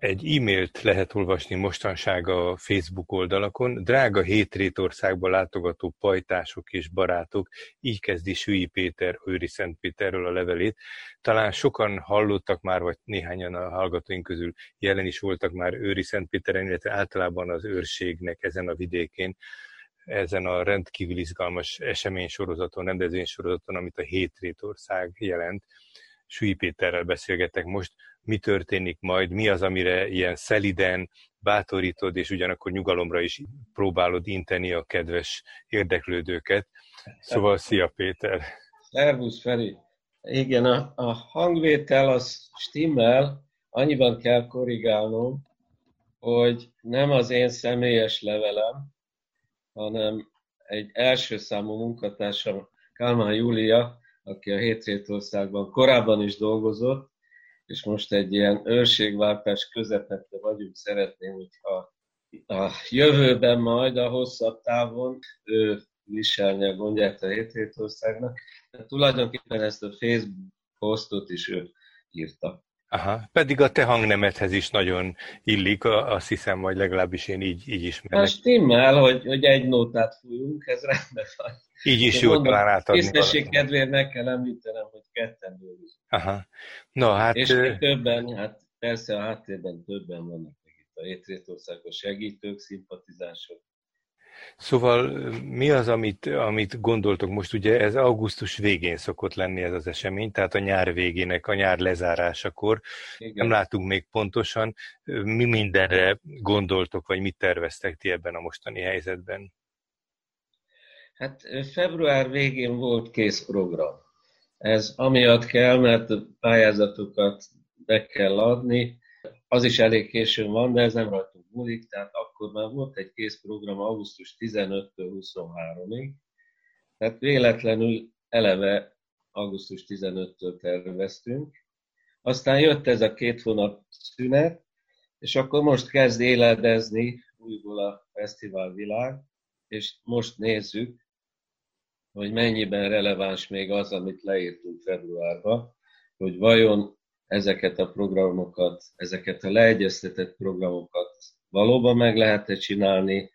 Egy e-mailt lehet olvasni mostanság a Facebook oldalakon. Drága hétrétországba látogató pajtások és barátok, így kezdi Sűi Péter Őri Szentpéterről a levelét. Talán sokan hallottak már, vagy néhányan a hallgatóink közül jelen is voltak már Őri Szentpéteren, illetve általában az őrségnek ezen a vidékén ezen a rendkívül izgalmas eseménysorozaton, rendezvénysorozaton, amit a hétrétország jelent. Sui Péterrel beszélgetek most, mi történik majd, mi az, amire ilyen szeliden bátorítod, és ugyanakkor nyugalomra is próbálod inteni a kedves érdeklődőket. Szóval szia Péter! Szervusz Feri! Igen, a, a hangvétel az stimmel, annyiban kell korrigálnom, hogy nem az én személyes levelem, hanem egy első számú munkatársam, Kálmán Júlia, aki a Hétrétországban korábban is dolgozott, és most egy ilyen őrségváltás közepette vagyunk, szeretném, hogyha a jövőben majd a hosszabb távon ő viselni a gondját a Hétrétországnak. De tulajdonképpen ezt a Facebook posztot is ő írta. Aha, pedig a te hangnemedhez is nagyon illik, azt hiszem, vagy legalábbis én így, így ismerem. Hát stimmel, hogy, hogy egy nótát fújunk, ez rendben van. Így is jó talán átadni. Tisztesség kedvéért meg kell említenem, hogy ketten dolgozunk. Aha. No, hát... És még többen, hát persze a háttérben többen vannak itt a Étrétországos segítők, szimpatizánsok, Szóval mi az, amit, amit gondoltok most? Ugye ez augusztus végén szokott lenni ez az esemény, tehát a nyár végének, a nyár lezárásakor. Igen. Nem látunk még pontosan. Mi mindenre gondoltok, vagy mit terveztek ti ebben a mostani helyzetben? Hát február végén volt kész program. Ez amiatt kell, mert pályázatokat be kell adni, az is elég későn van, de ez nem rajtunk múlik, tehát akkor már volt egy kész program augusztus 15-től 23-ig, tehát véletlenül eleve augusztus 15-től terveztünk. Aztán jött ez a két hónap szünet, és akkor most kezd éledezni újból a fesztivál világ, és most nézzük, hogy mennyiben releváns még az, amit leírtunk februárban, hogy vajon ezeket a programokat, ezeket a leegyeztetett programokat valóban meg lehet-e csinálni,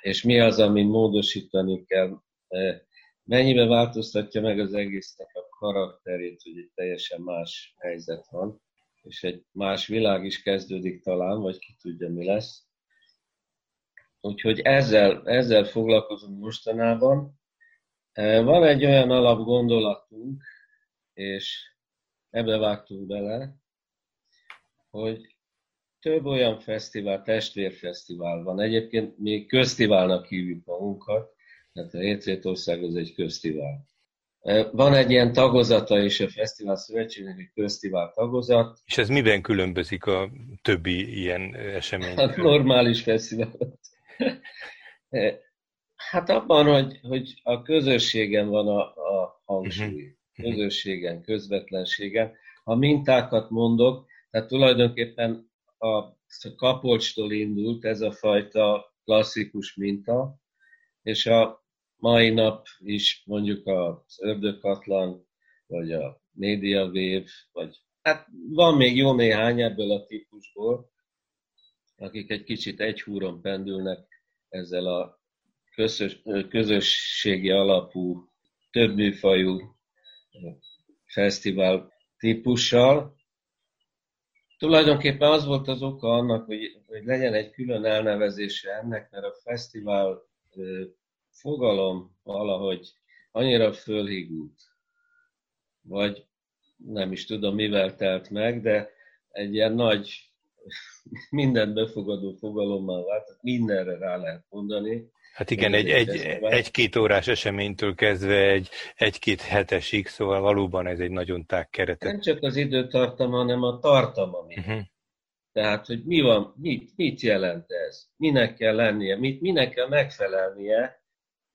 és mi az, amit módosítani kell, e, mennyibe változtatja meg az egésznek a karakterét, hogy egy teljesen más helyzet van, és egy más világ is kezdődik talán, vagy ki tudja, mi lesz. Úgyhogy ezzel, ezzel foglalkozunk mostanában. E, van egy olyan alapgondolatunk, és ebbe vágtunk bele, hogy több olyan fesztivál, testvérfesztivál van. Egyébként mi köztiválnak hívjuk magunkat, tehát a Hétvétország az egy köztivál. E, van egy ilyen tagozata is a Fesztivál Szövetségnek, egy köztivál tagozat. És ez miben különbözik a többi ilyen esemény? Hát normális fesztivál. E, hát abban, hogy, hogy a közösségen van a, a hangsúly. Uh-huh közösségen, közvetlenségen. Ha mintákat mondok, tehát tulajdonképpen a kapolcstól indult ez a fajta klasszikus minta, és a mai nap is mondjuk az ördökatlan, vagy a médiavév, vagy hát van még jó néhány ebből a típusból, akik egy kicsit egy húron pendülnek ezzel a közös, közösségi alapú, többműfajú fesztivál típussal. Tulajdonképpen az volt az oka annak, hogy, hogy legyen egy külön elnevezése ennek, mert a fesztivál fogalom valahogy annyira fölhigult, vagy nem is tudom mivel telt meg, de egy ilyen nagy, mindent befogadó fogalommal vált, mindenre rá lehet mondani, Hát igen, egy, egy, egy-két órás eseménytől kezdve egy, egy-két hetesig, szóval valóban ez egy nagyon tág keretet. Nem csak az időtartama, hanem a tartama. Uh-huh. Tehát, hogy mi van, mit, mit jelent ez? Minek kell lennie? Mit, minek kell megfelelnie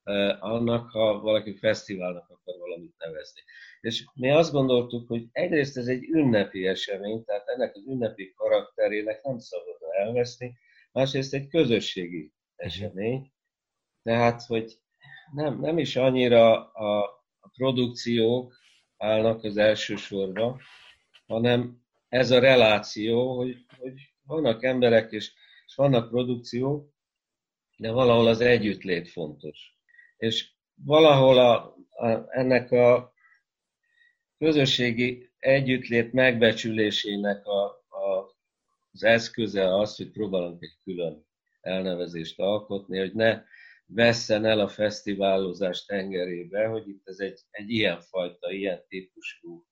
eh, annak, ha valaki fesztiválnak akar valamit nevezni. És mi azt gondoltuk, hogy egyrészt ez egy ünnepi esemény, tehát ennek az ünnepi karakterének nem szabad elveszni, másrészt egy közösségi mhm. esemény, tehát, hogy nem, nem is annyira a, a produkciók állnak az első sorba, hanem ez a reláció, hogy, hogy vannak emberek és, és vannak produkciók, de valahol az együttlét fontos. És valahol a, a, ennek a közösségi együttlét megbecsülésének a, a, az eszköze az, hogy próbálunk egy külön elnevezést alkotni, hogy ne vesszen el a fesztiválozás tengerébe, hogy itt ez egy, egy ilyen fajta, ilyen típusú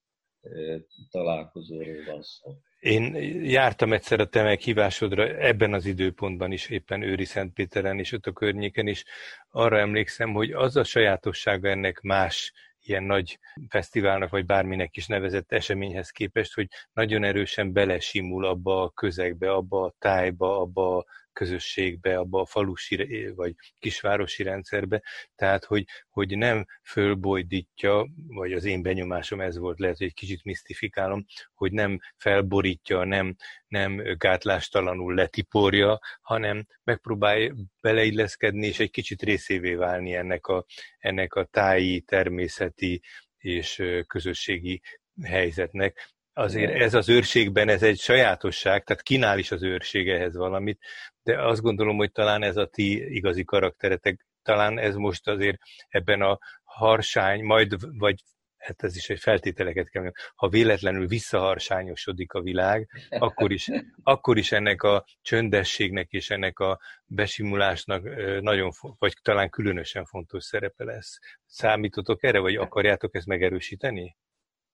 találkozóról van szó. Én jártam egyszer a te meghívásodra ebben az időpontban is, éppen Őri Szentpéteren és ott a környéken is. Arra emlékszem, hogy az a sajátossága ennek más ilyen nagy fesztiválnak, vagy bárminek is nevezett eseményhez képest, hogy nagyon erősen belesimul abba a közegbe, abba a tájba, abba a közösségbe, abba a falusi vagy kisvárosi rendszerbe, tehát hogy, hogy nem fölbojdítja, vagy az én benyomásom ez volt, lehet, hogy egy kicsit misztifikálom, hogy nem felborítja, nem, nem gátlástalanul letiporja, hanem megpróbálja beleilleszkedni, és egy kicsit részévé válni ennek a, ennek a táji, természeti és közösségi helyzetnek azért ez az őrségben ez egy sajátosság, tehát kínál is az őrség ehhez valamit, de azt gondolom, hogy talán ez a ti igazi karakteretek, talán ez most azért ebben a harsány, majd, vagy hát ez is egy feltételeket kell mondani, ha véletlenül visszaharsányosodik a világ, akkor is, akkor is ennek a csöndességnek és ennek a besimulásnak nagyon, vagy talán különösen fontos szerepe lesz. Számítotok erre, vagy akarjátok ezt megerősíteni?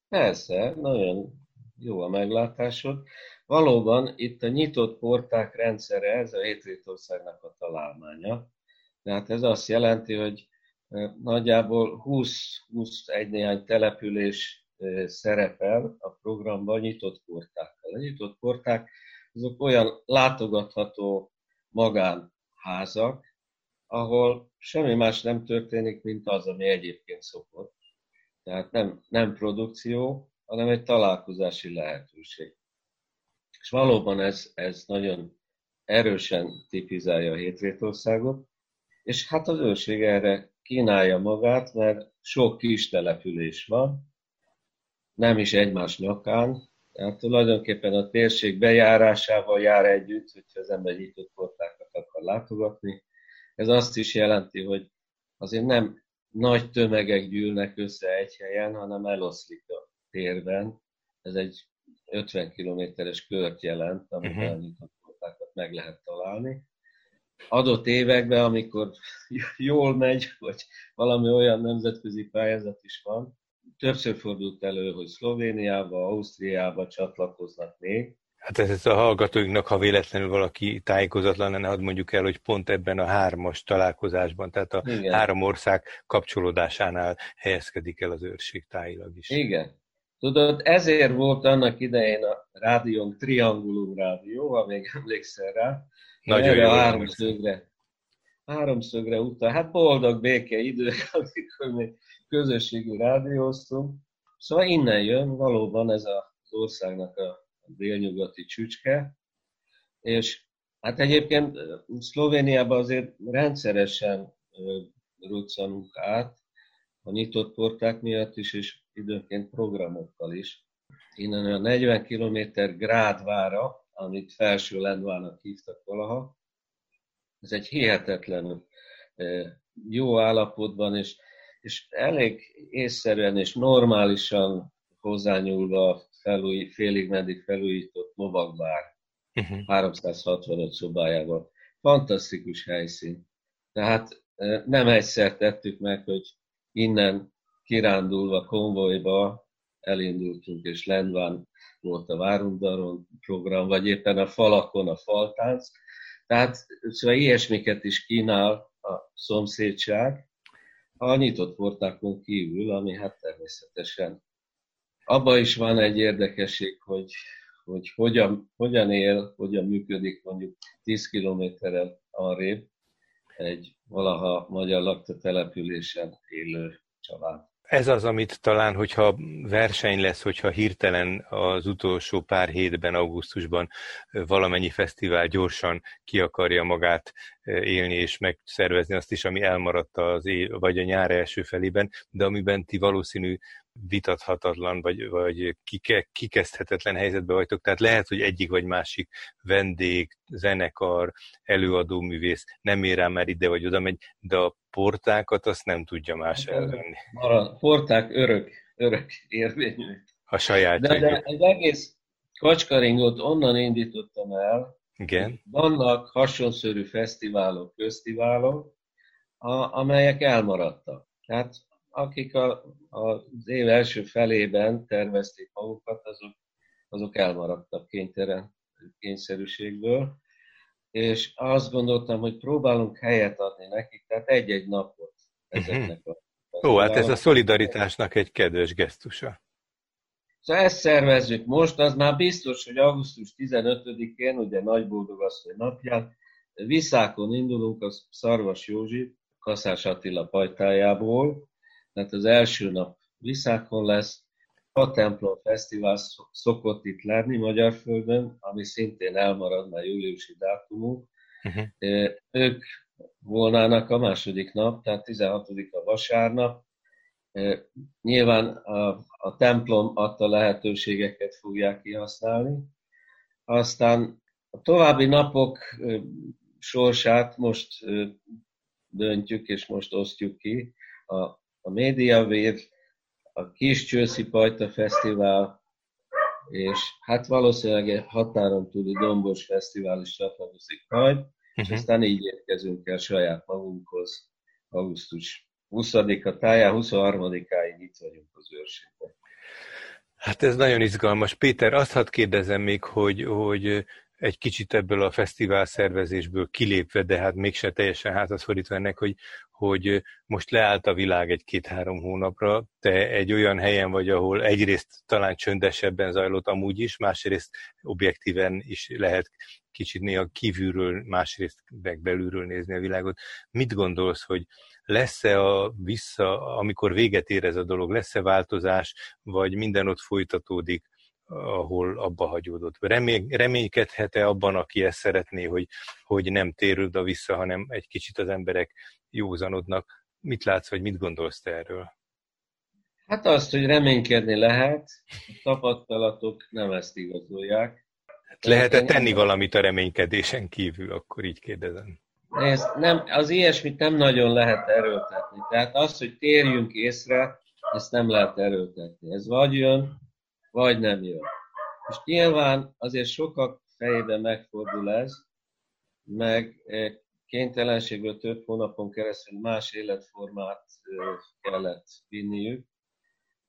Persze, nagyon jó a meglátásod. Valóban itt a nyitott porták rendszere, ez a Hétvétországnak a találmánya. Tehát ez azt jelenti, hogy nagyjából 20-21 néhány település szerepel a programban nyitott portákkal. A nyitott porták azok olyan látogatható magánházak, ahol semmi más nem történik, mint az, ami egyébként szokott. Tehát nem, nem produkció, hanem egy találkozási lehetőség. És valóban ez, ez nagyon erősen tipizálja a hétvétországot, és hát az őrség erre kínálja magát, mert sok kis település van, nem is egymás nyakán, tehát tulajdonképpen a térség bejárásával jár együtt, hogyha az ember nyitott portákat akar látogatni. Ez azt is jelenti, hogy azért nem nagy tömegek gyűlnek össze egy helyen, hanem eloszlik a térben. Ez egy 50 kilométeres kört jelent, amit uh-huh. elnyitott meg lehet találni. Adott években, amikor jól megy, vagy valami olyan nemzetközi pályázat is van, többször fordult elő, hogy Szlovéniába, Ausztriába csatlakoznak még. Hát ez a hallgatóinknak, ha véletlenül valaki tájékozatlan lenne, hadd mondjuk el, hogy pont ebben a hármas találkozásban, tehát a Igen. három ország kapcsolódásánál helyezkedik el az őrség tájilag is. Igen, Tudod, ezért volt annak idején a rádiónk Triangulum rádió, ha még emlékszel rá. Nagyon jó. Háromszögre, háromszögre utal. Hát boldog béke idők, amikor még közösségi rádióztunk. Szóval innen jön valóban ez az országnak a délnyugati csücske, és hát egyébként Szlovéniában azért rendszeresen ruccanunk át, a nyitott porták miatt is, és időnként programokkal is. Innen a 40 km Grádvára, amit felső Lendvának hívtak valaha, ez egy hihetetlen jó állapotban, és, és elég észszerűen és normálisan hozzányúlva felúj, félig meddig felújított lovagvár uh-huh. 365 szobájával. Fantasztikus helyszín. Tehát nem egyszer tettük meg, hogy innen kirándulva konvojba elindultunk, és Lendván volt a Várundaron program, vagy éppen a falakon a faltánc. Tehát szóval ilyesmiket is kínál a szomszédság, a nyitott portákon kívül, ami hát természetesen abban is van egy érdekesség, hogy, hogy hogyan, hogyan él, hogyan működik mondjuk 10 kilométerrel arrébb egy valaha magyar lakta településen élő család. Ez az, amit talán, hogyha verseny lesz, hogyha hirtelen az utolsó pár hétben, augusztusban valamennyi fesztivál gyorsan ki akarja magát élni és megszervezni azt is, ami elmaradt az év, vagy a nyár első felében, de amiben ti valószínű vitathatatlan, vagy, vagy kike, kikezdhetetlen helyzetbe vagytok, tehát lehet, hogy egyik vagy másik vendég, zenekar, előadó művész nem ér rá már ide vagy oda megy, de a portákat azt nem tudja más hát, elvenni. A porták örök, örök érvényű. A saját. De, de az egész kacskaringot onnan indítottam el, Igen. vannak hasonszörű fesztiválok, köztiválok, a, amelyek elmaradtak. Tehát akik a, a, az év első felében tervezték magukat, azok, azok elmaradtak kénytelen, kényszerűségből, és azt gondoltam, hogy próbálunk helyet adni nekik, tehát egy-egy napot ezeknek a... Ó, hát ez a szolidaritásnak egy kedves gesztusa. Szóval ezt szervezzük most, az már biztos, hogy augusztus 15-én, ugye Nagyboldogasszony napján, Viszákon indulunk a Szarvas Józsi, Kaszás Attila pajtájából, tehát az első nap Viszákon lesz, a Templom Fesztivál szokott itt lenni Magyarföldön, ami szintén elmarad már júliusi dátumunk. Uh-huh. Ők volnának a második nap, tehát 16 a vasárnap. Nyilván a, a templom adta lehetőségeket fogják kihasználni. Aztán a további napok sorsát most döntjük és most osztjuk ki. A, a Médiavér, a Kis Csőszi Pajta Fesztivál, és hát valószínűleg határon túli Dombos Fesztivál is csatlakozik majd, uh-huh. és mhm. aztán így érkezünk el saját magunkhoz augusztus 20-a táján, 23-áig itt vagyunk az őrségben. Hát ez nagyon izgalmas. Péter, azt hadd kérdezem még, hogy, hogy egy kicsit ebből a fesztivál szervezésből kilépve, de hát mégse teljesen hátaszfordítva ennek, hogy, hogy most leállt a világ egy-két-három hónapra, te egy olyan helyen vagy, ahol egyrészt talán csöndesebben zajlott amúgy is, másrészt objektíven is lehet kicsit néha kívülről, másrészt meg belülről nézni a világot. Mit gondolsz, hogy lesz-e a vissza, amikor véget ér ez a dolog, lesz-e változás, vagy minden ott folytatódik, ahol abba hagyódott. Remény, reménykedhet-e abban, aki ezt szeretné, hogy, hogy nem térül oda vissza, hanem egy kicsit az emberek józanodnak. Mit látsz, vagy mit gondolsz te erről? Hát azt, hogy reménykedni lehet, a tapasztalatok nem ezt igazolják. Hát lehet-e tenni valamit a reménykedésen kívül, akkor így kérdezem. Ez nem, az ilyesmit nem nagyon lehet erőltetni. Tehát az, hogy térjünk észre, ezt nem lehet erőltetni. Ez vagy jön, vagy nem jön. És nyilván azért sokak fejében megfordul ez, meg eh, kénytelenségből több hónapon keresztül más életformát eh, kellett vinniük,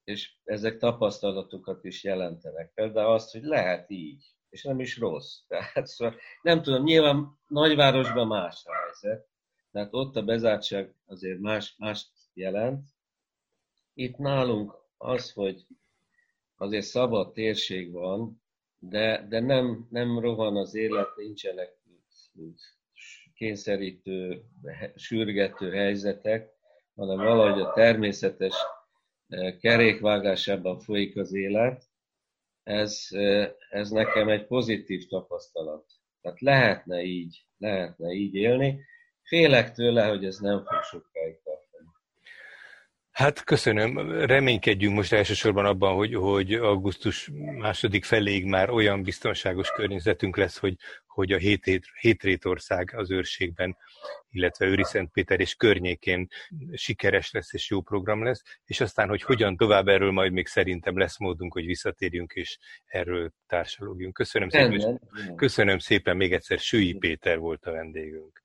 és ezek tapasztalatokat is jelentenek. Például azt, hogy lehet így, és nem is rossz. Tehát szóval, nem tudom, nyilván nagyvárosban más a helyzet, tehát ott a bezártság azért más, más jelent. Itt nálunk az, hogy azért szabad térség van, de, de nem, nem rohan az élet, nincsenek kényszerítő, sürgető helyzetek, hanem valahogy a természetes eh, kerékvágásában folyik az élet. Ez, eh, ez nekem egy pozitív tapasztalat. Tehát lehetne így, lehetne így élni. Félek tőle, hogy ez nem fog sokáig Hát köszönöm. Reménykedjünk most elsősorban abban, hogy, hogy augusztus második feléig már olyan biztonságos környezetünk lesz, hogy, hogy a hét, hét, ország az őrségben, illetve Őri Szentpéter és környékén sikeres lesz és jó program lesz, és aztán, hogy hogyan tovább erről majd még szerintem lesz módunk, hogy visszatérjünk és erről társalogjunk. Köszönöm szépen, köszönöm szépen még egyszer, Sői Péter volt a vendégünk.